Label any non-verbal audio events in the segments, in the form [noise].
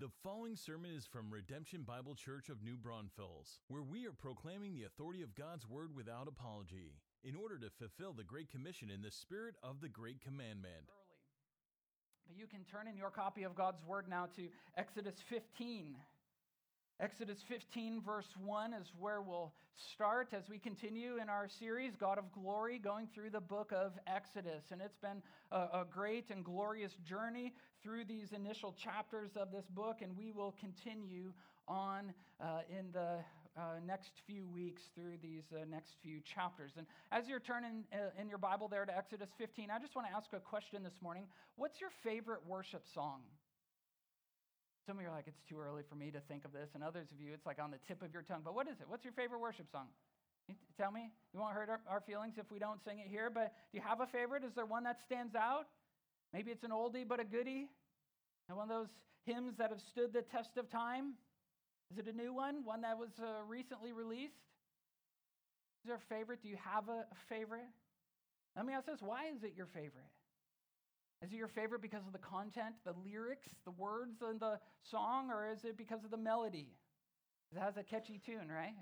The following sermon is from Redemption Bible Church of New Braunfels, where we are proclaiming the authority of God's Word without apology, in order to fulfill the Great Commission in the spirit of the Great Commandment. But you can turn in your copy of God's Word now to Exodus 15. Exodus 15, verse 1 is where we'll start as we continue in our series, God of Glory, going through the book of Exodus. And it's been a, a great and glorious journey through these initial chapters of this book, and we will continue on uh, in the uh, next few weeks through these uh, next few chapters. And as you're turning uh, in your Bible there to Exodus 15, I just want to ask a question this morning. What's your favorite worship song? Some of you are like, it's too early for me to think of this, and others of you, it's like on the tip of your tongue. But what is it? What's your favorite worship song? Tell me. You won't hurt our, our feelings if we don't sing it here, but do you have a favorite? Is there one that stands out? Maybe it's an oldie but a goodie? And one of those hymns that have stood the test of time? Is it a new one? One that was uh, recently released? Is there a favorite? Do you have a favorite? Let me ask this why is it your favorite? Is it your favorite because of the content, the lyrics, the words in the song, or is it because of the melody? It has a catchy tune, right?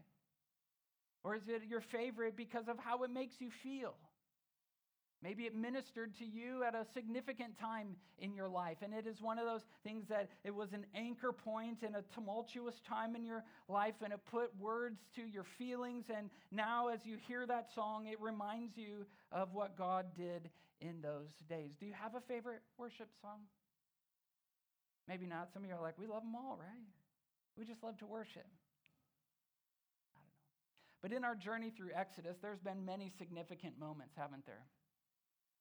Or is it your favorite because of how it makes you feel? Maybe it ministered to you at a significant time in your life. And it is one of those things that it was an anchor point in a tumultuous time in your life, and it put words to your feelings. And now, as you hear that song, it reminds you of what God did in those days. Do you have a favorite worship song? Maybe not. Some of you are like, we love them all, right? We just love to worship. I don't know. But in our journey through Exodus, there's been many significant moments, haven't there?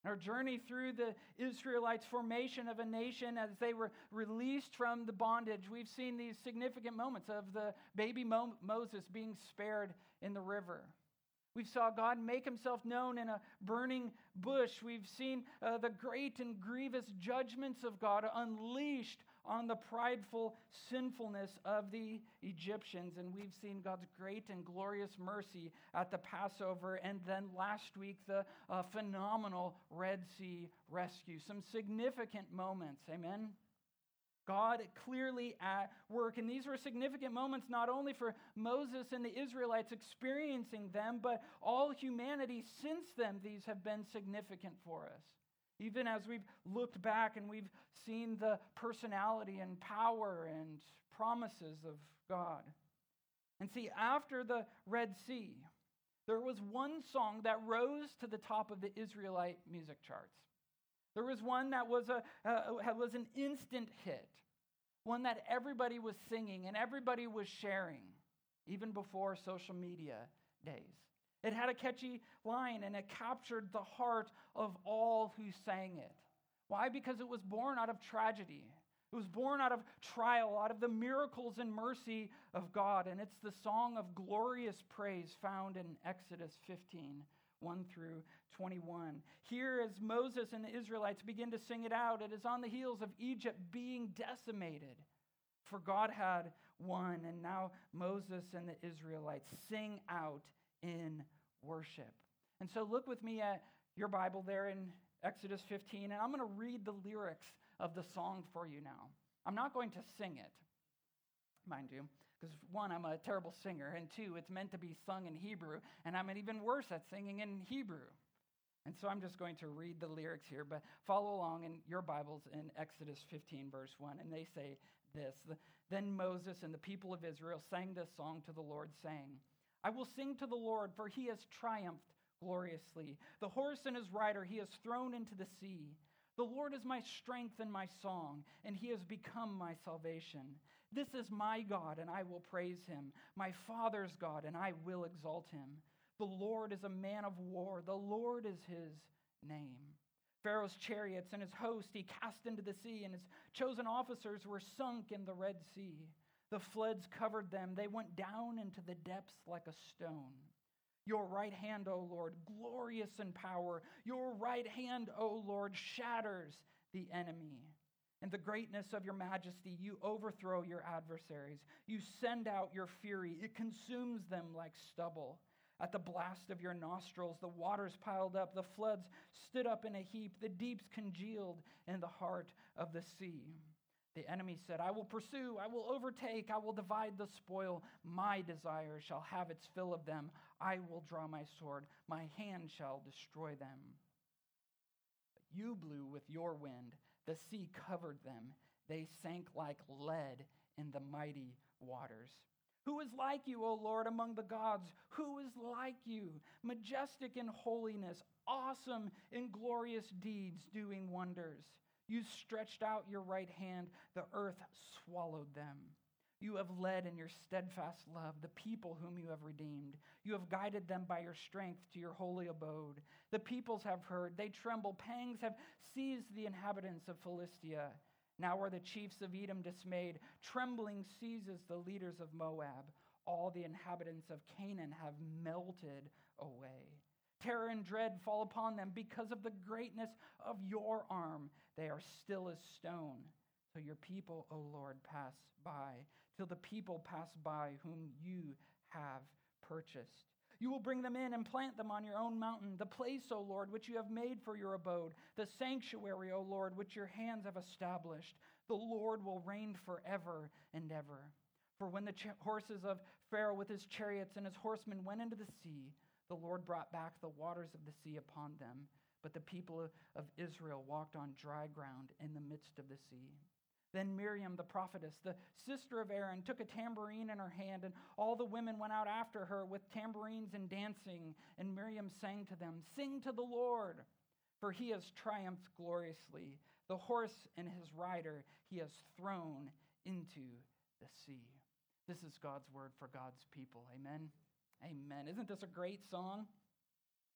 Our journey through the Israelites' formation of a nation as they were released from the bondage, we've seen these significant moments of the baby Mo- Moses being spared in the river. We saw God make himself known in a burning bush. We've seen uh, the great and grievous judgments of God unleashed on the prideful sinfulness of the Egyptians. And we've seen God's great and glorious mercy at the Passover. And then last week, the uh, phenomenal Red Sea rescue. Some significant moments. Amen. God clearly at work. And these were significant moments not only for Moses and the Israelites experiencing them, but all humanity since then. These have been significant for us. Even as we've looked back and we've seen the personality and power and promises of God. And see, after the Red Sea, there was one song that rose to the top of the Israelite music charts. There was one that was, a, uh, was an instant hit, one that everybody was singing and everybody was sharing, even before social media days. It had a catchy line and it captured the heart of all who sang it. Why? Because it was born out of tragedy. It was born out of trial, out of the miracles and mercy of God. And it's the song of glorious praise found in Exodus 15, 1 through 21. Here, as Moses and the Israelites begin to sing it out, it is on the heels of Egypt being decimated. For God had won, and now Moses and the Israelites sing out in worship. And so, look with me at your Bible there in Exodus 15, and I'm going to read the lyrics of the song for you now. I'm not going to sing it, mind you, because one, I'm a terrible singer, and two, it's meant to be sung in Hebrew, and I'm even worse at singing in Hebrew. And so I'm just going to read the lyrics here, but follow along in your Bibles in Exodus 15, verse 1. And they say this Then Moses and the people of Israel sang this song to the Lord, saying, I will sing to the Lord, for he has triumphed gloriously. The horse and his rider he has thrown into the sea. The Lord is my strength and my song, and he has become my salvation. This is my God, and I will praise him, my Father's God, and I will exalt him. The Lord is a man of war, the Lord is his name. Pharaoh's chariots and his host he cast into the sea, and his chosen officers were sunk in the Red Sea. The floods covered them, they went down into the depths like a stone. Your right hand, O Lord, glorious in power. Your right hand, O Lord, shatters the enemy. In the greatness of your majesty, you overthrow your adversaries. You send out your fury, it consumes them like stubble. At the blast of your nostrils, the waters piled up, the floods stood up in a heap, the deeps congealed in the heart of the sea. The enemy said, I will pursue, I will overtake, I will divide the spoil. My desire shall have its fill of them. I will draw my sword, my hand shall destroy them. But you blew with your wind, the sea covered them. They sank like lead in the mighty waters. Who is like you, O Lord, among the gods? Who is like you, majestic in holiness, awesome in glorious deeds, doing wonders? You stretched out your right hand, the earth swallowed them. You have led in your steadfast love the people whom you have redeemed. You have guided them by your strength to your holy abode. The peoples have heard, they tremble. Pangs have seized the inhabitants of Philistia. Now are the chiefs of Edom dismayed. Trembling seizes the leaders of Moab. All the inhabitants of Canaan have melted away. Terror and dread fall upon them because of the greatness of your arm. They are still as stone. So your people, O Lord, pass by, till the people pass by whom you have purchased. You will bring them in and plant them on your own mountain, the place, O Lord, which you have made for your abode, the sanctuary, O Lord, which your hands have established. The Lord will reign forever and ever. For when the ch- horses of Pharaoh with his chariots and his horsemen went into the sea, the Lord brought back the waters of the sea upon them, but the people of Israel walked on dry ground in the midst of the sea. Then Miriam, the prophetess, the sister of Aaron, took a tambourine in her hand, and all the women went out after her with tambourines and dancing. And Miriam sang to them, Sing to the Lord, for he has triumphed gloriously. The horse and his rider he has thrown into the sea. This is God's word for God's people. Amen. Amen. Isn't this a great song?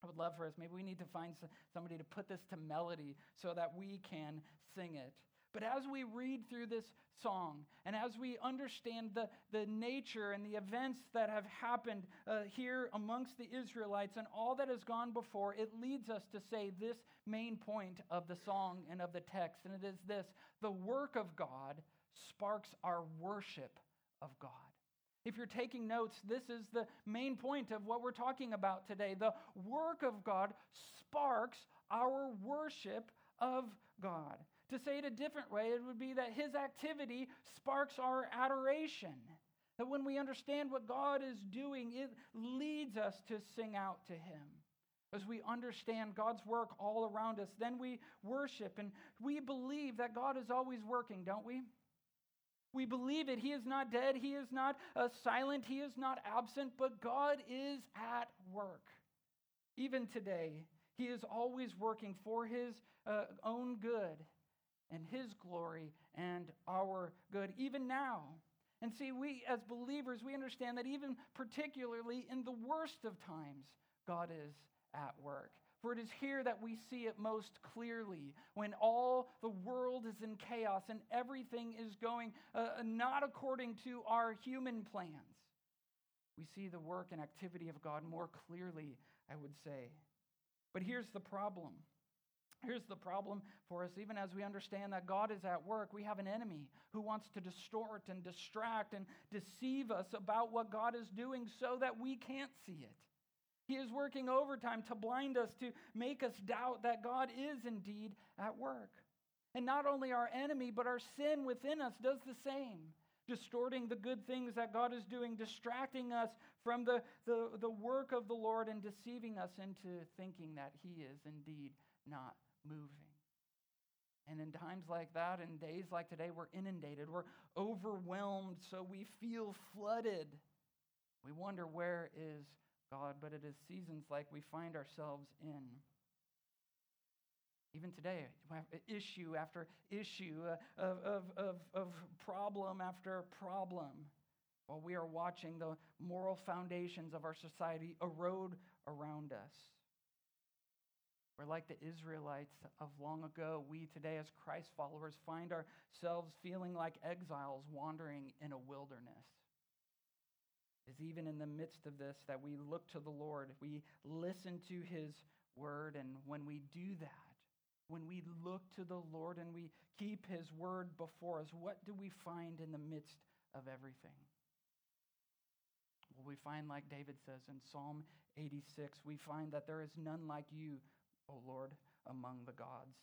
I would love for us. Maybe we need to find somebody to put this to melody so that we can sing it. But as we read through this song and as we understand the, the nature and the events that have happened uh, here amongst the Israelites and all that has gone before, it leads us to say this main point of the song and of the text. And it is this the work of God sparks our worship of God. If you're taking notes, this is the main point of what we're talking about today. The work of God sparks our worship of God. To say it a different way, it would be that His activity sparks our adoration. That when we understand what God is doing, it leads us to sing out to Him. As we understand God's work all around us, then we worship and we believe that God is always working, don't we? We believe it. He is not dead. He is not uh, silent. He is not absent, but God is at work. Even today, He is always working for His uh, own good and His glory and our good, even now. And see, we as believers, we understand that even particularly in the worst of times, God is at work. For it is here that we see it most clearly when all the world is in chaos and everything is going uh, not according to our human plans. We see the work and activity of God more clearly, I would say. But here's the problem. Here's the problem for us, even as we understand that God is at work, we have an enemy who wants to distort and distract and deceive us about what God is doing so that we can't see it. He is working overtime to blind us, to make us doubt that God is indeed at work. And not only our enemy, but our sin within us does the same, distorting the good things that God is doing, distracting us from the, the, the work of the Lord, and deceiving us into thinking that He is indeed not moving. And in times like that, in days like today, we're inundated, we're overwhelmed, so we feel flooded. We wonder where is God, but it is seasons like we find ourselves in. Even today, issue after issue uh, of, of, of, of problem after problem, while we are watching the moral foundations of our society erode around us. We're like the Israelites of long ago. We today, as Christ followers, find ourselves feeling like exiles wandering in a wilderness It's even in the midst of this that we look to the Lord, we listen to his word, and when we do that, when we look to the Lord and we keep his word before us, what do we find in the midst of everything? Well, we find, like David says in Psalm 86, we find that there is none like you, O Lord, among the gods.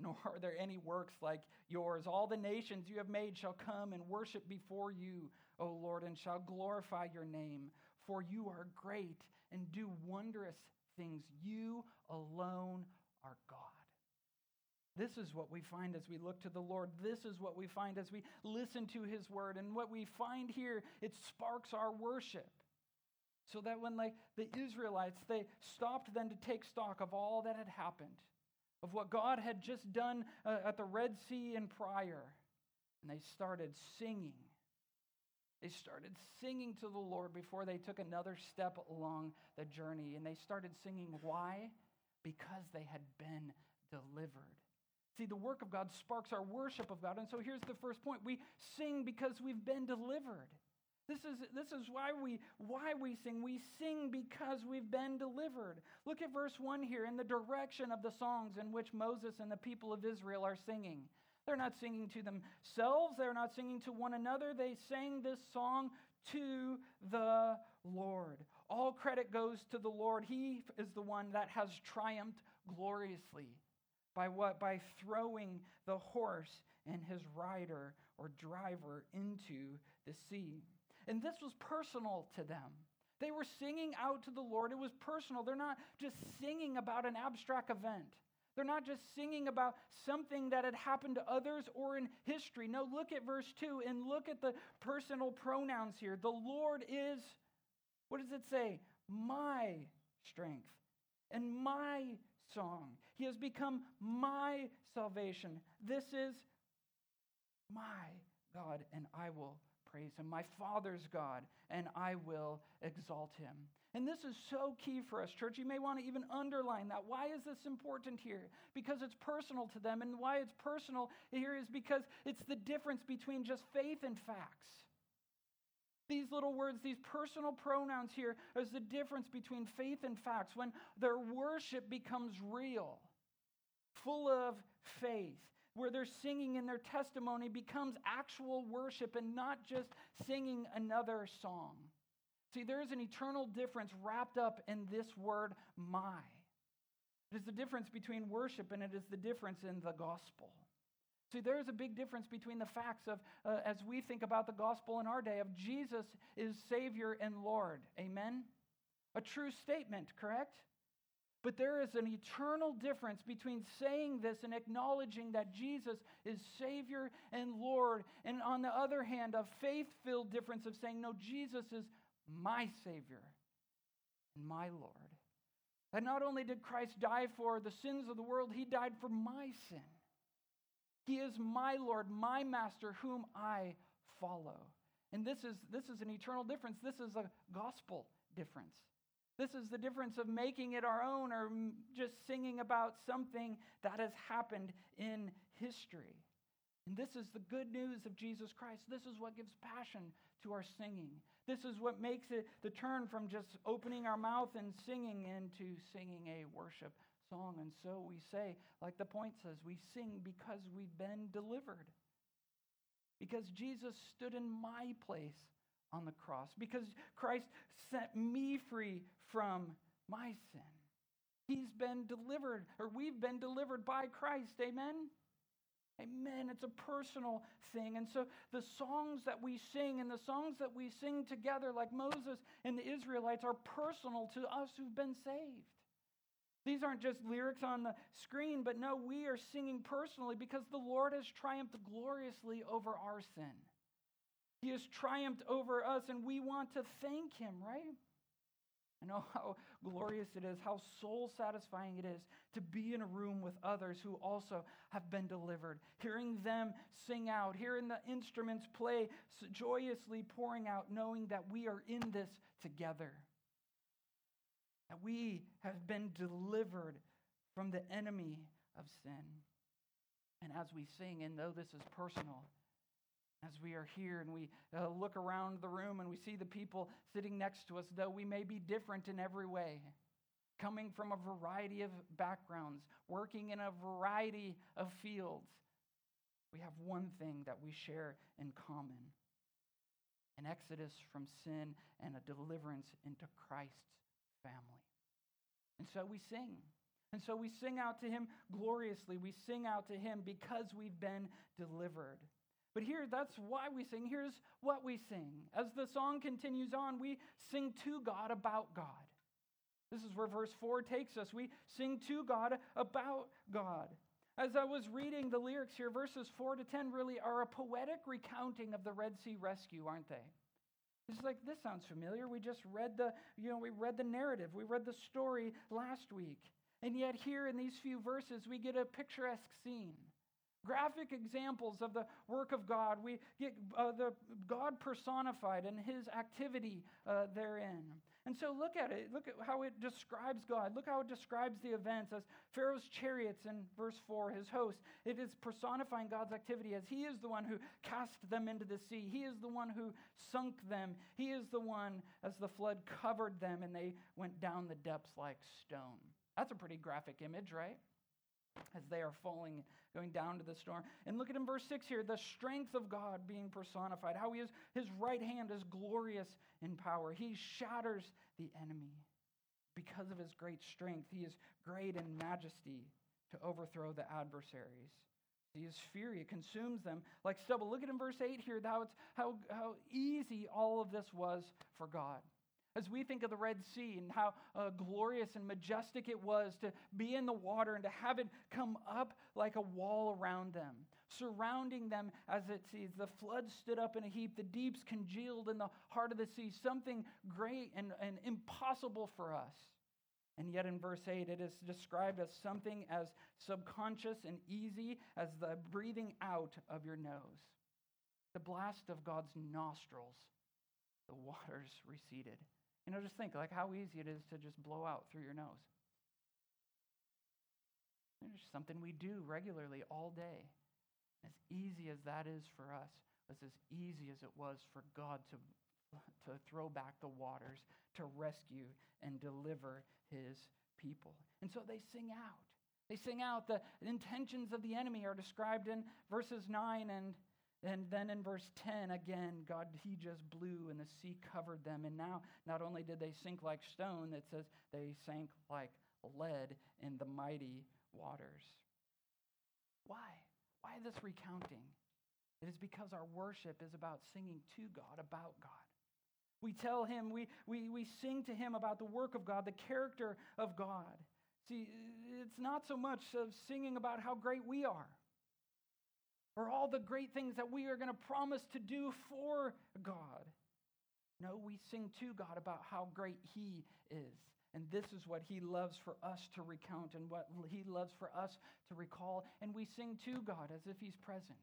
nor are there any works like yours. All the nations you have made shall come and worship before you, O Lord, and shall glorify your name. For you are great and do wondrous things. You alone are God. This is what we find as we look to the Lord. This is what we find as we listen to his word. And what we find here, it sparks our worship. So that when like the Israelites, they stopped then to take stock of all that had happened, of what God had just done uh, at the Red Sea and prior. And they started singing. They started singing to the Lord before they took another step along the journey. And they started singing. Why? Because they had been delivered. See, the work of God sparks our worship of God. And so here's the first point we sing because we've been delivered. This is, this is why, we, why we sing. We sing because we've been delivered. Look at verse 1 here in the direction of the songs in which Moses and the people of Israel are singing. They're not singing to themselves, they're not singing to one another. They sang this song to the Lord. All credit goes to the Lord. He is the one that has triumphed gloriously. By what? By throwing the horse and his rider or driver into the sea. And this was personal to them. They were singing out to the Lord. It was personal. They're not just singing about an abstract event. They're not just singing about something that had happened to others or in history. No, look at verse 2 and look at the personal pronouns here. The Lord is, what does it say? My strength and my song. He has become my salvation. This is my God, and I will praise him, my Father's God, and I will exalt him. And this is so key for us, church. You may want to even underline that. Why is this important here? Because it's personal to them. And why it's personal here is because it's the difference between just faith and facts. These little words, these personal pronouns here, is the difference between faith and facts. When their worship becomes real, full of faith, where their singing and their testimony becomes actual worship and not just singing another song. See, there is an eternal difference wrapped up in this word, my. It is the difference between worship and it is the difference in the gospel. See, there is a big difference between the facts of, uh, as we think about the gospel in our day, of Jesus is Savior and Lord. Amen? A true statement, correct? But there is an eternal difference between saying this and acknowledging that Jesus is Savior and Lord. And on the other hand, a faith filled difference of saying, no, Jesus is my Savior and my Lord. That not only did Christ die for the sins of the world, He died for my sin. He is my Lord, my Master, whom I follow. And this is, this is an eternal difference. This is a gospel difference. This is the difference of making it our own or just singing about something that has happened in history. And this is the good news of Jesus Christ. This is what gives passion to our singing. This is what makes it the turn from just opening our mouth and singing into singing a worship song. And so we say, like the point says, we sing because we've been delivered. Because Jesus stood in my place on the cross because Christ set me free from my sin. He's been delivered, or we've been delivered by Christ. Amen? Amen. It's a personal thing. And so the songs that we sing and the songs that we sing together, like Moses and the Israelites, are personal to us who've been saved. These aren't just lyrics on the screen, but no, we are singing personally because the Lord has triumphed gloriously over our sin. He has triumphed over us, and we want to thank Him, right? I know how glorious it is, how soul satisfying it is to be in a room with others who also have been delivered, hearing them sing out, hearing the instruments play, joyously pouring out, knowing that we are in this together. That we have been delivered from the enemy of sin. And as we sing, and though this is personal, as we are here and we uh, look around the room and we see the people sitting next to us, though we may be different in every way, coming from a variety of backgrounds, working in a variety of fields, we have one thing that we share in common an exodus from sin and a deliverance into Christ's family. And so we sing. And so we sing out to him gloriously. We sing out to him because we've been delivered. But here, that's why we sing. Here's what we sing. As the song continues on, we sing to God about God. This is where verse 4 takes us. We sing to God about God. As I was reading the lyrics here, verses 4 to 10 really are a poetic recounting of the Red Sea rescue, aren't they? It's like this sounds familiar. We just read the, you know, we read the narrative. We read the story last week. And yet here in these few verses we get a picturesque scene. Graphic examples of the work of God. We get uh, the God personified and his activity uh, therein. And so look at it. Look at how it describes God. Look how it describes the events as Pharaoh's chariots in verse 4, his host. It is personifying God's activity as he is the one who cast them into the sea. He is the one who sunk them. He is the one as the flood covered them and they went down the depths like stone. That's a pretty graphic image, right? As they are falling, going down to the storm. And look at in verse 6 here the strength of God being personified, how he is, his right hand is glorious in power. He shatters the enemy. Because of his great strength, he is great in majesty to overthrow the adversaries. His fury consumes them like stubble. Look at in verse 8 here how, how, how easy all of this was for God. As we think of the Red Sea and how uh, glorious and majestic it was to be in the water and to have it come up like a wall around them, surrounding them as it sees. The flood stood up in a heap, the deeps congealed in the heart of the sea, something great and, and impossible for us. And yet in verse 8, it is described as something as subconscious and easy as the breathing out of your nose. The blast of God's nostrils, the waters receded. You know, just think like how easy it is to just blow out through your nose. Just something we do regularly all day. As easy as that is for us, it's as easy as it was for God to, to throw back the waters, to rescue and deliver his people. And so they sing out. They sing out. The intentions of the enemy are described in verses 9 and and then in verse 10, again, God, He just blew and the sea covered them. And now, not only did they sink like stone, it says they sank like lead in the mighty waters. Why? Why this recounting? It is because our worship is about singing to God, about God. We tell Him, we, we, we sing to Him about the work of God, the character of God. See, it's not so much of singing about how great we are or all the great things that we are going to promise to do for God. No, we sing to God about how great He is. And this is what He loves for us to recount and what He loves for us to recall. And we sing to God as if He's present.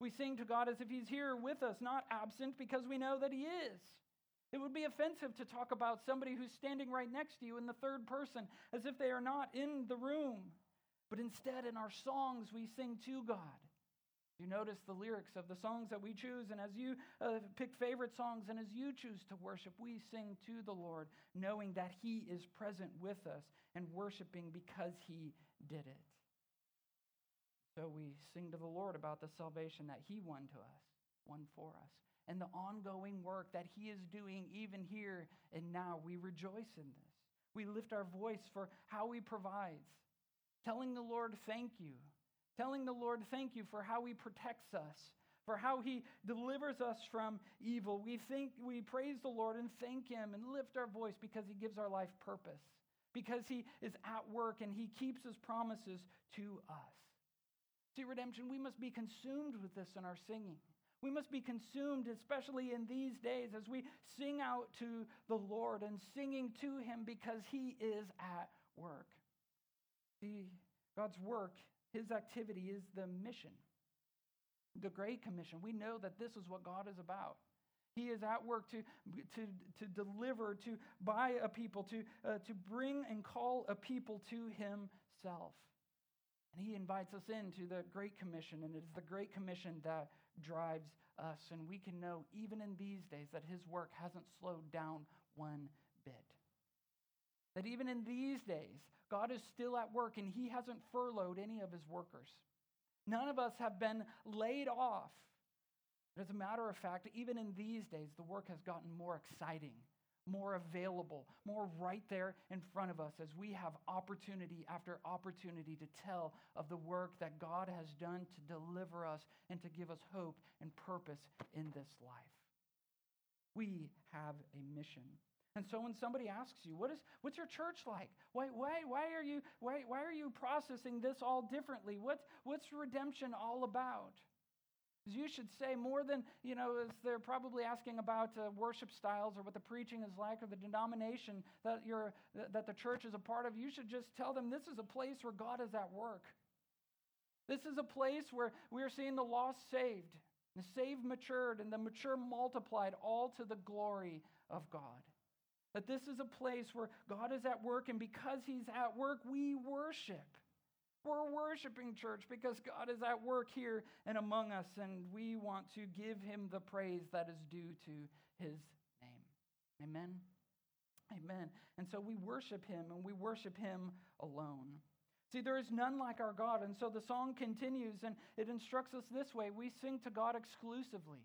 We sing to God as if He's here with us, not absent, because we know that He is. It would be offensive to talk about somebody who's standing right next to you in the third person as if they are not in the room. But instead, in our songs, we sing to God. You notice the lyrics of the songs that we choose, and as you uh, pick favorite songs, and as you choose to worship, we sing to the Lord, knowing that He is present with us and worshiping because He did it. So we sing to the Lord about the salvation that He won to us, won for us, and the ongoing work that He is doing even here and now. We rejoice in this. We lift our voice for how He provides telling the Lord, thank you. Telling the Lord, thank you for how he protects us, for how he delivers us from evil. We think we praise the Lord and thank him and lift our voice because he gives our life purpose, because he is at work and he keeps his promises to us. See, redemption, we must be consumed with this in our singing. We must be consumed, especially in these days, as we sing out to the Lord and singing to Him because He is at work. See, God's work, his activity is the mission, the Great Commission. We know that this is what God is about. He is at work to, to, to deliver, to buy a people, to, uh, to bring and call a people to himself. And he invites us into the Great Commission, and it is the Great Commission that drives us. And we can know, even in these days, that his work hasn't slowed down one. That even in these days, God is still at work and He hasn't furloughed any of His workers. None of us have been laid off. As a matter of fact, even in these days, the work has gotten more exciting, more available, more right there in front of us as we have opportunity after opportunity to tell of the work that God has done to deliver us and to give us hope and purpose in this life. We have a mission. And so when somebody asks you, what is, what's your church like? Why, why, why, are you, why, why are you processing this all differently? What's, what's redemption all about? You should say more than, you know, as they're probably asking about uh, worship styles or what the preaching is like or the denomination that, you're, that the church is a part of. You should just tell them this is a place where God is at work. This is a place where we are seeing the lost saved, the saved matured, and the mature multiplied, all to the glory of God. That this is a place where God is at work, and because He's at work, we worship. We're worshiping church because God is at work here and among us, and we want to give him the praise that is due to his name. Amen. Amen. And so we worship him and we worship him alone. See, there is none like our God. And so the song continues and it instructs us this way we sing to God exclusively.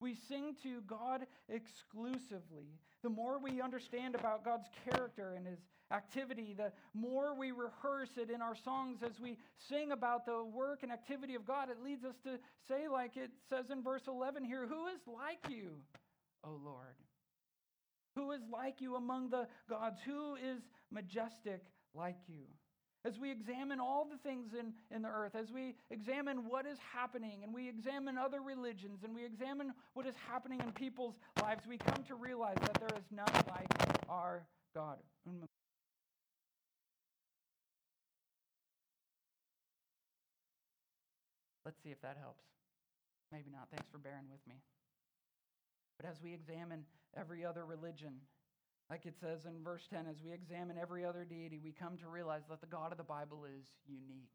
We sing to God exclusively. The more we understand about God's character and his activity, the more we rehearse it in our songs as we sing about the work and activity of God, it leads us to say, like it says in verse 11 here, Who is like you, O Lord? Who is like you among the gods? Who is majestic like you? As we examine all the things in, in the earth, as we examine what is happening, and we examine other religions, and we examine what is happening in people's lives, we come to realize that there is none like our God. Let's see if that helps. Maybe not. Thanks for bearing with me. But as we examine every other religion, like it says in verse 10, as we examine every other deity, we come to realize that the God of the Bible is unique.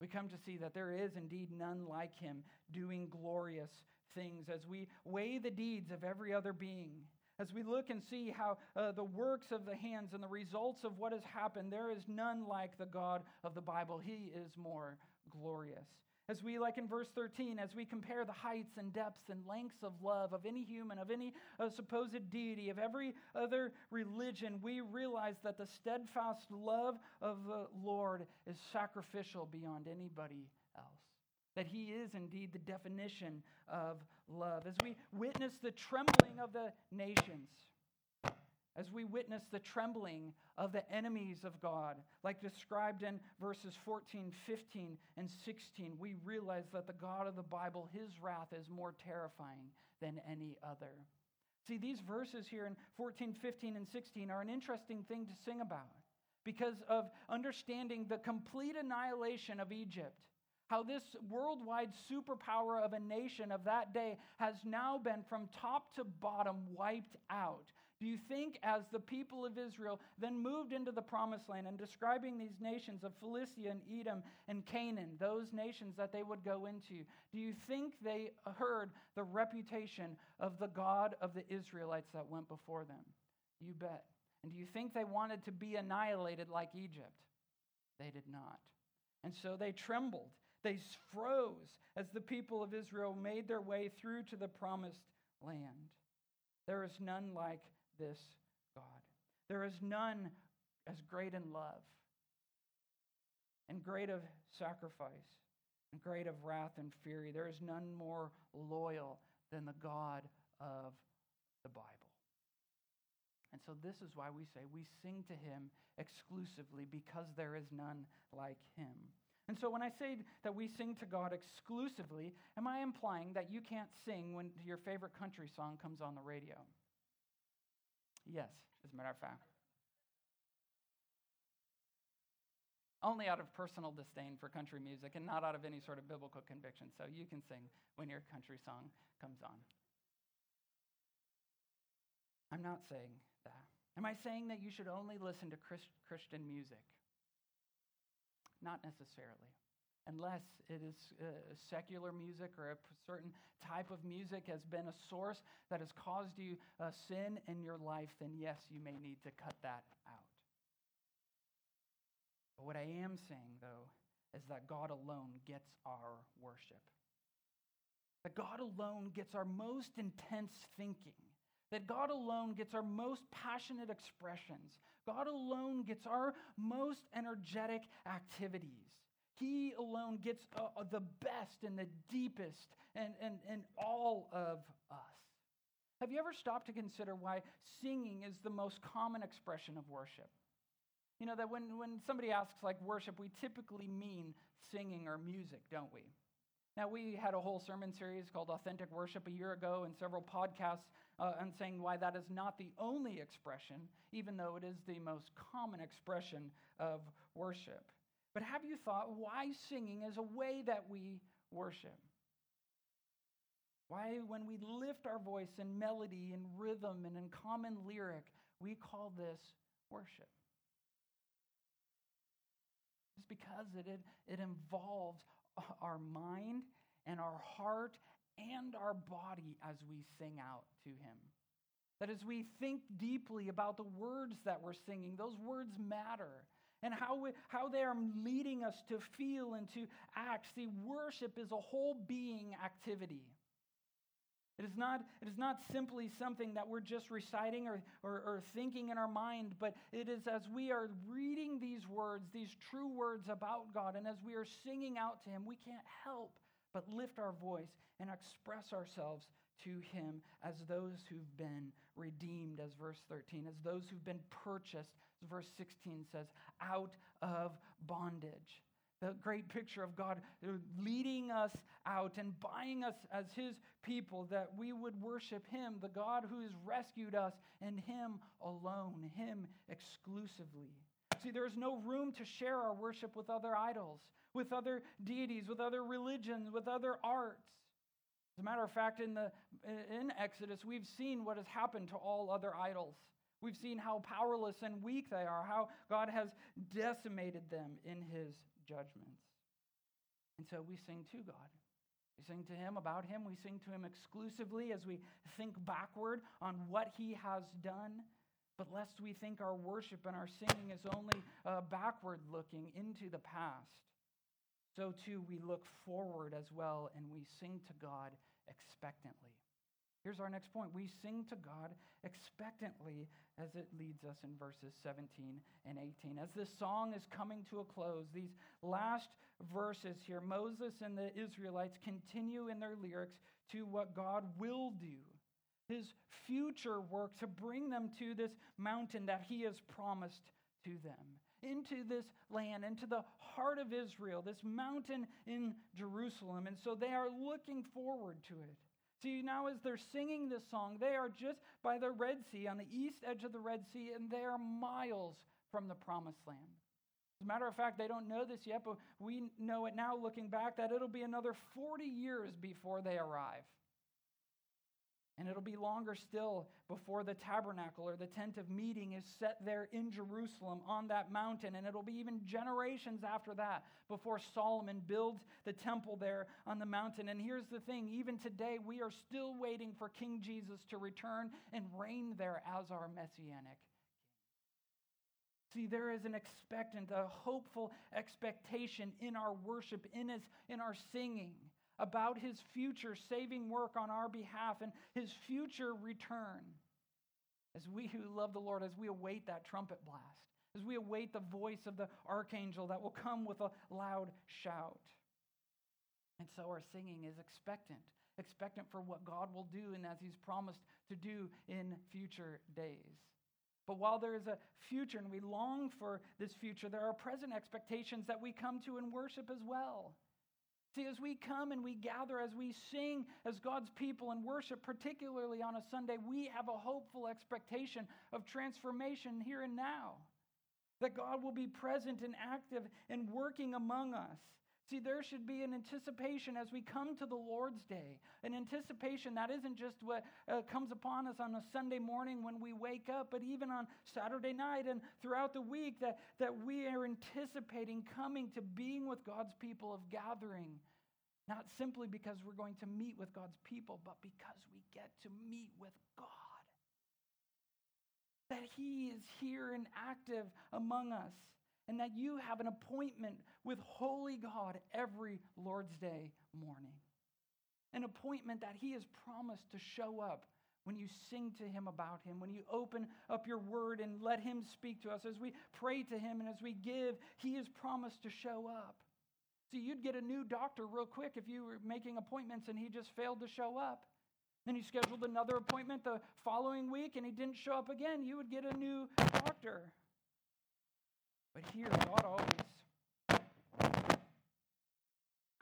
We come to see that there is indeed none like him doing glorious things. As we weigh the deeds of every other being, as we look and see how uh, the works of the hands and the results of what has happened, there is none like the God of the Bible. He is more glorious. As we, like in verse 13, as we compare the heights and depths and lengths of love of any human, of any uh, supposed deity, of every other religion, we realize that the steadfast love of the Lord is sacrificial beyond anybody else. That he is indeed the definition of love. As we witness the trembling of the nations, as we witness the trembling of the enemies of God, like described in verses 14, 15, and 16, we realize that the God of the Bible, his wrath is more terrifying than any other. See, these verses here in 14, 15, and 16 are an interesting thing to sing about because of understanding the complete annihilation of Egypt. How this worldwide superpower of a nation of that day has now been from top to bottom wiped out do you think, as the people of Israel then moved into the promised land and describing these nations of Philistia and Edom and Canaan, those nations that they would go into, do you think they heard the reputation of the God of the Israelites that went before them? You bet. And do you think they wanted to be annihilated like Egypt? They did not. And so they trembled. They froze as the people of Israel made their way through to the promised land. There is none like this God. There is none as great in love and great of sacrifice and great of wrath and fury. There is none more loyal than the God of the Bible. And so, this is why we say we sing to him exclusively because there is none like him. And so, when I say that we sing to God exclusively, am I implying that you can't sing when your favorite country song comes on the radio? Yes, as a matter of fact. Only out of personal disdain for country music and not out of any sort of biblical conviction. So you can sing when your country song comes on. I'm not saying that. Am I saying that you should only listen to Christian music? Not necessarily unless it is uh, secular music or a certain type of music has been a source that has caused you a sin in your life, then yes, you may need to cut that out. But what I am saying, though, is that God alone gets our worship. That God alone gets our most intense thinking. That God alone gets our most passionate expressions. God alone gets our most energetic activities. He alone gets uh, the best and the deepest and, and, and all of us. Have you ever stopped to consider why singing is the most common expression of worship? You know, that when, when somebody asks like worship, we typically mean singing or music, don't we? Now, we had a whole sermon series called Authentic Worship a year ago and several podcasts uh, on saying why that is not the only expression, even though it is the most common expression of worship. But have you thought why singing is a way that we worship? Why, when we lift our voice in melody and rhythm and in common lyric, we call this worship? It's because it, it, involves our mind and our heart and our body as we sing out to Him. That as we think deeply about the words that we're singing, those words matter. And how, we, how they are leading us to feel and to act. See, worship is a whole being activity. It is not, it is not simply something that we're just reciting or, or, or, thinking in our mind, but it is as we are reading these words, these true words about God, and as we are singing out to Him, we can't help but lift our voice and express ourselves to Him as those who've been redeemed, as verse 13, as those who've been purchased, as verse 16 says, out of bondage the great picture of God leading us out and buying us as His people, that we would worship Him, the God who has rescued us, and Him alone, Him exclusively. See, there is no room to share our worship with other idols, with other deities, with other religions, with other arts. As a matter of fact, in, the, in Exodus, we've seen what has happened to all other idols. We've seen how powerless and weak they are, how God has decimated them in His judgments. And so we sing to God. We sing to Him about Him. We sing to Him exclusively as we think backward on what He has done. But lest we think our worship and our singing is only uh, backward looking into the past, so too we look forward as well and we sing to God expectantly. Here's our next point. We sing to God expectantly as it leads us in verses 17 and 18. As this song is coming to a close, these last verses here, Moses and the Israelites continue in their lyrics to what God will do, his future work to bring them to this mountain that he has promised to them, into this land, into the heart of Israel, this mountain in Jerusalem. And so they are looking forward to it. See, now as they're singing this song, they are just by the Red Sea, on the east edge of the Red Sea, and they are miles from the promised land. As a matter of fact, they don't know this yet, but we know it now looking back that it'll be another 40 years before they arrive. And it'll be longer still before the tabernacle or the tent of meeting is set there in Jerusalem on that mountain. And it'll be even generations after that before Solomon builds the temple there on the mountain. And here's the thing even today, we are still waiting for King Jesus to return and reign there as our messianic See, there is an expectant, a hopeful expectation in our worship, in, his, in our singing about his future saving work on our behalf and his future return. As we who love the Lord, as we await that trumpet blast, as we await the voice of the archangel that will come with a loud shout. And so our singing is expectant, expectant for what God will do and as he's promised to do in future days. But while there is a future and we long for this future, there are present expectations that we come to in worship as well. See, as we come and we gather, as we sing as God's people and worship, particularly on a Sunday, we have a hopeful expectation of transformation here and now. That God will be present and active and working among us. See, there should be an anticipation as we come to the Lord's Day, an anticipation that isn't just what uh, comes upon us on a Sunday morning when we wake up, but even on Saturday night and throughout the week, that, that we are anticipating coming to being with God's people, of gathering, not simply because we're going to meet with God's people, but because we get to meet with God. That He is here and active among us and that you have an appointment with holy God every Lord's Day morning. An appointment that He has promised to show up when you sing to Him about Him, when you open up your word and let Him speak to us, as we pray to Him and as we give, He has promised to show up. See, you'd get a new doctor real quick if you were making appointments and he just failed to show up. Then you scheduled another appointment the following week and he didn't show up again. You would get a new doctor. But here, God always,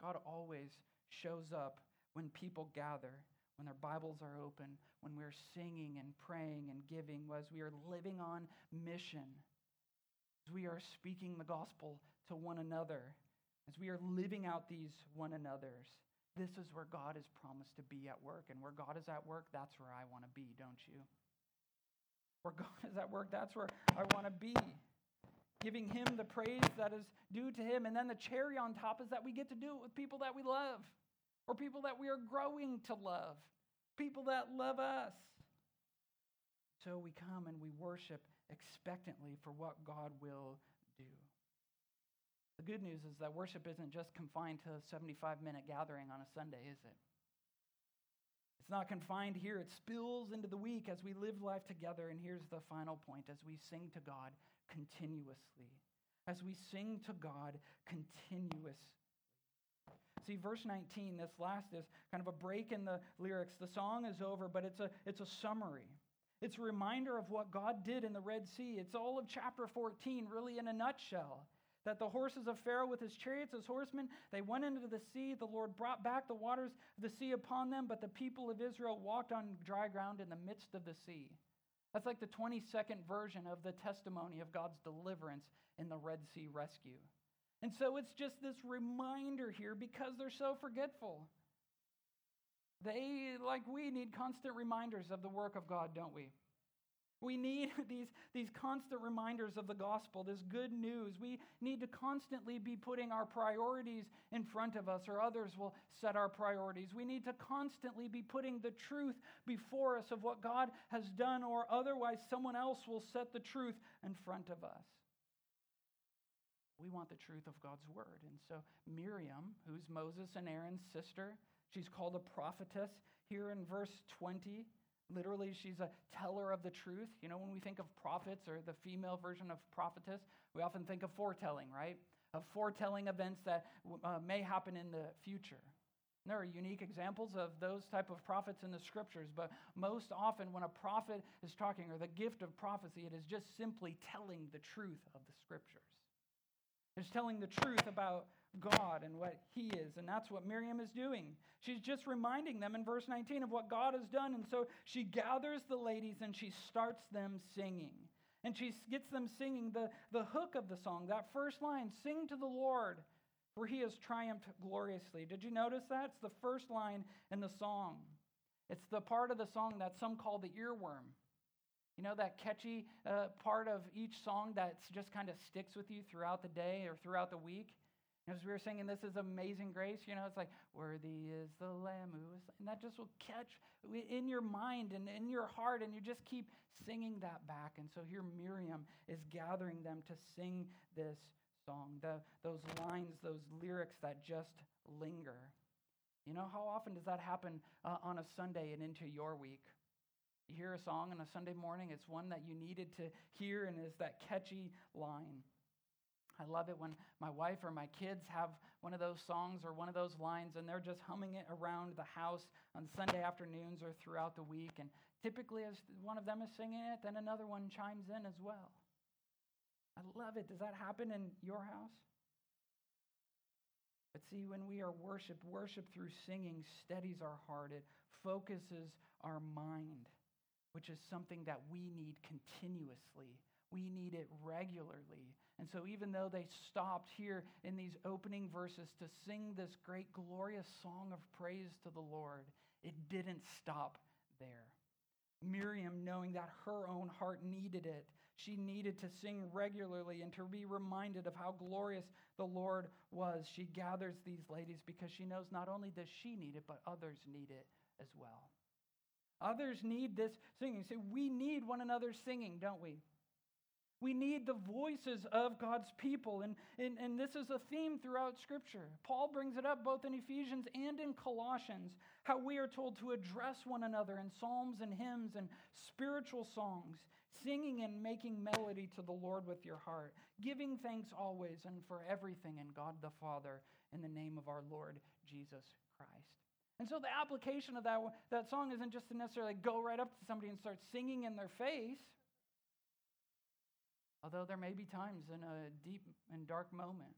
God always shows up when people gather, when their Bibles are open, when we're singing and praying and giving, as we are living on mission, as we are speaking the gospel to one another as we are living out these one another's, this is where God has promised to be at work. And where God is at work, that's where I want to be, don't you? Where God is at work, that's where I want to be. Giving Him the praise that is due to Him. And then the cherry on top is that we get to do it with people that we love, or people that we are growing to love, people that love us. So we come and we worship expectantly for what God will do. The good news is that worship isn't just confined to a 75 minute gathering on a Sunday, is it? It's not confined here. It spills into the week as we live life together. And here's the final point as we sing to God continuously. As we sing to God continuously. See, verse 19, this last is kind of a break in the lyrics. The song is over, but it's a, it's a summary. It's a reminder of what God did in the Red Sea. It's all of chapter 14, really in a nutshell that the horses of Pharaoh with his chariots, his horsemen, they went into the sea. The Lord brought back the waters of the sea upon them, but the people of Israel walked on dry ground in the midst of the sea. That's like the 22nd version of the testimony of God's deliverance in the Red Sea rescue. And so it's just this reminder here because they're so forgetful. They, like we, need constant reminders of the work of God, don't we? We need [laughs] these, these constant reminders of the gospel, this good news. We need to constantly be putting our priorities in front of us, or others will set our priorities. We need to constantly be putting the truth before us of what God has done, or otherwise, someone else will set the truth in front of us. We want the truth of God's word. And so, Miriam, who's Moses and Aaron's sister, she's called a prophetess here in verse 20. Literally, she's a teller of the truth. You know, when we think of prophets or the female version of prophetess, we often think of foretelling, right? Of foretelling events that uh, may happen in the future. And there are unique examples of those type of prophets in the scriptures, but most often when a prophet is talking or the gift of prophecy, it is just simply telling the truth of the scriptures. It's telling the truth about God and what He is. And that's what Miriam is doing. She's just reminding them in verse 19 of what God has done. And so she gathers the ladies and she starts them singing. And she gets them singing the, the hook of the song, that first line Sing to the Lord, for He has triumphed gloriously. Did you notice that? It's the first line in the song. It's the part of the song that some call the earworm. You know, that catchy uh, part of each song that just kind of sticks with you throughout the day or throughout the week? As we were singing, this is amazing grace, you know, it's like, worthy is the Lamb who is, and that just will catch in your mind and in your heart, and you just keep singing that back. And so here Miriam is gathering them to sing this song, the, those lines, those lyrics that just linger. You know, how often does that happen uh, on a Sunday and into your week? You hear a song on a Sunday morning, it's one that you needed to hear, and it's that catchy line. I love it when my wife or my kids have one of those songs or one of those lines and they're just humming it around the house on Sunday afternoons or throughout the week. And typically, as one of them is singing it, then another one chimes in as well. I love it. Does that happen in your house? But see, when we are worshiped, worship through singing steadies our heart, it focuses our mind, which is something that we need continuously. We need it regularly. And so, even though they stopped here in these opening verses to sing this great, glorious song of praise to the Lord, it didn't stop there. Miriam, knowing that her own heart needed it, she needed to sing regularly and to be reminded of how glorious the Lord was. She gathers these ladies because she knows not only does she need it, but others need it as well. Others need this singing. See, we need one another's singing, don't we? We need the voices of God's people. And, and, and this is a theme throughout Scripture. Paul brings it up both in Ephesians and in Colossians how we are told to address one another in psalms and hymns and spiritual songs, singing and making melody to the Lord with your heart, giving thanks always and for everything in God the Father in the name of our Lord Jesus Christ. And so the application of that, that song isn't just to necessarily go right up to somebody and start singing in their face. Although there may be times in a deep and dark moment,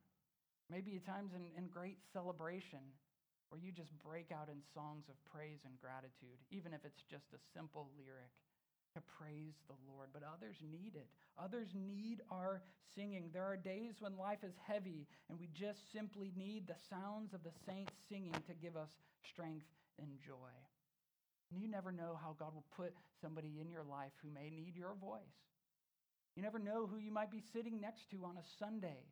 maybe times in, in great celebration where you just break out in songs of praise and gratitude, even if it's just a simple lyric to praise the Lord. But others need it. Others need our singing. There are days when life is heavy and we just simply need the sounds of the saints singing to give us strength and joy. And you never know how God will put somebody in your life who may need your voice. You never know who you might be sitting next to on a Sunday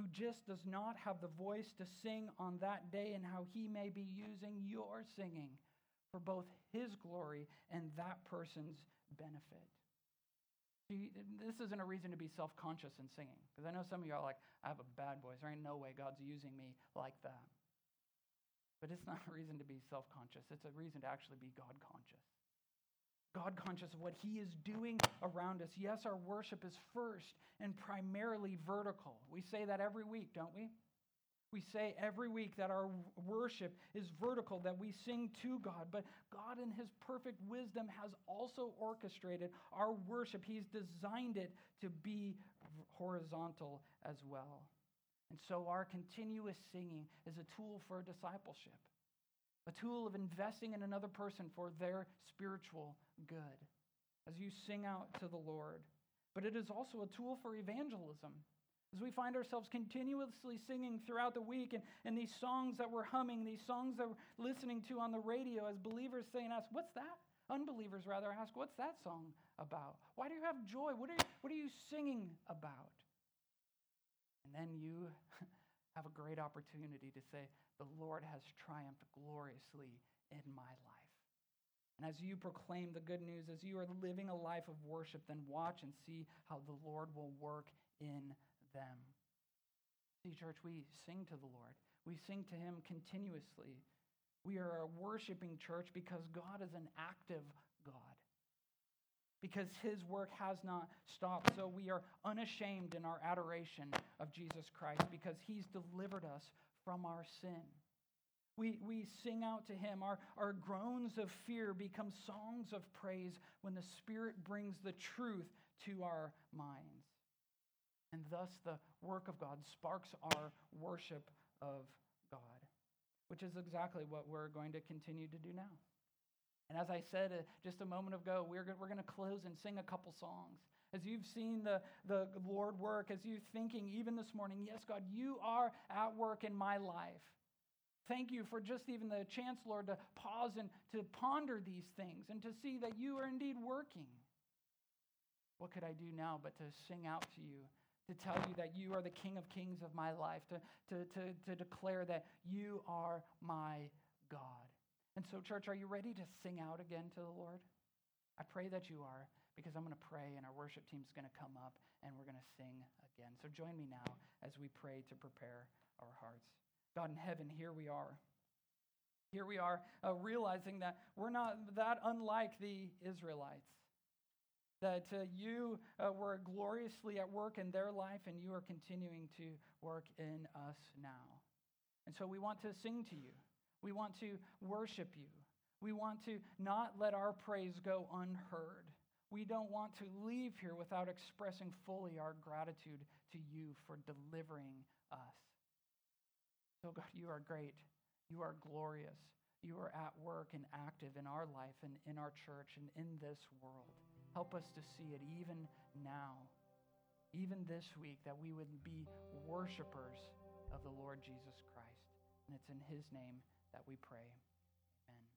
who just does not have the voice to sing on that day and how he may be using your singing for both his glory and that person's benefit. See, this isn't a reason to be self conscious in singing, because I know some of you are like, I have a bad voice. There ain't no way God's using me like that. But it's not a reason to be self conscious, it's a reason to actually be God conscious. God conscious of what He is doing around us. Yes, our worship is first and primarily vertical. We say that every week, don't we? We say every week that our worship is vertical, that we sing to God, but God, in His perfect wisdom, has also orchestrated our worship. He's designed it to be horizontal as well. And so, our continuous singing is a tool for discipleship a tool of investing in another person for their spiritual good as you sing out to the Lord. But it is also a tool for evangelism. As we find ourselves continuously singing throughout the week, and, and these songs that we're humming, these songs that we're listening to on the radio, as believers say and ask, What's that? Unbelievers rather ask, What's that song about? Why do you have joy? What are you, what are you singing about? And then you have a great opportunity to say, The Lord has triumphed gloriously in my life. And as you proclaim the good news, as you are living a life of worship, then watch and see how the Lord will work in them. See, church, we sing to the Lord, we sing to Him continuously. We are a worshiping church because God is an active God because his work has not stopped. So we are unashamed in our adoration of Jesus Christ because he's delivered us from our sin. We, we sing out to him. Our, our groans of fear become songs of praise when the Spirit brings the truth to our minds. And thus, the work of God sparks our worship of God, which is exactly what we're going to continue to do now. And as I said uh, just a moment ago, we're, we're going to close and sing a couple songs. As you've seen the, the Lord work, as you're thinking even this morning, yes, God, you are at work in my life. Thank you for just even the chance, Lord, to pause and to ponder these things and to see that you are indeed working. What could I do now but to sing out to you, to tell you that you are the King of Kings of my life, to, to, to, to declare that you are my God? And so, church, are you ready to sing out again to the Lord? I pray that you are, because I'm going to pray and our worship team is going to come up and we're going to sing again. So, join me now as we pray to prepare our hearts. God in heaven, here we are. Here we are, uh, realizing that we're not that unlike the Israelites. That uh, you uh, were gloriously at work in their life and you are continuing to work in us now. And so we want to sing to you. We want to worship you. We want to not let our praise go unheard. We don't want to leave here without expressing fully our gratitude to you for delivering us. So, God, you are great. You are glorious. You are at work and active in our life and in our church and in this world. Help us to see it even now, even this week, that we would be worshipers of the Lord Jesus Christ. And it's in his name that we pray. Amen.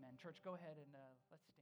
Amen. Church, go ahead and uh, let's stand.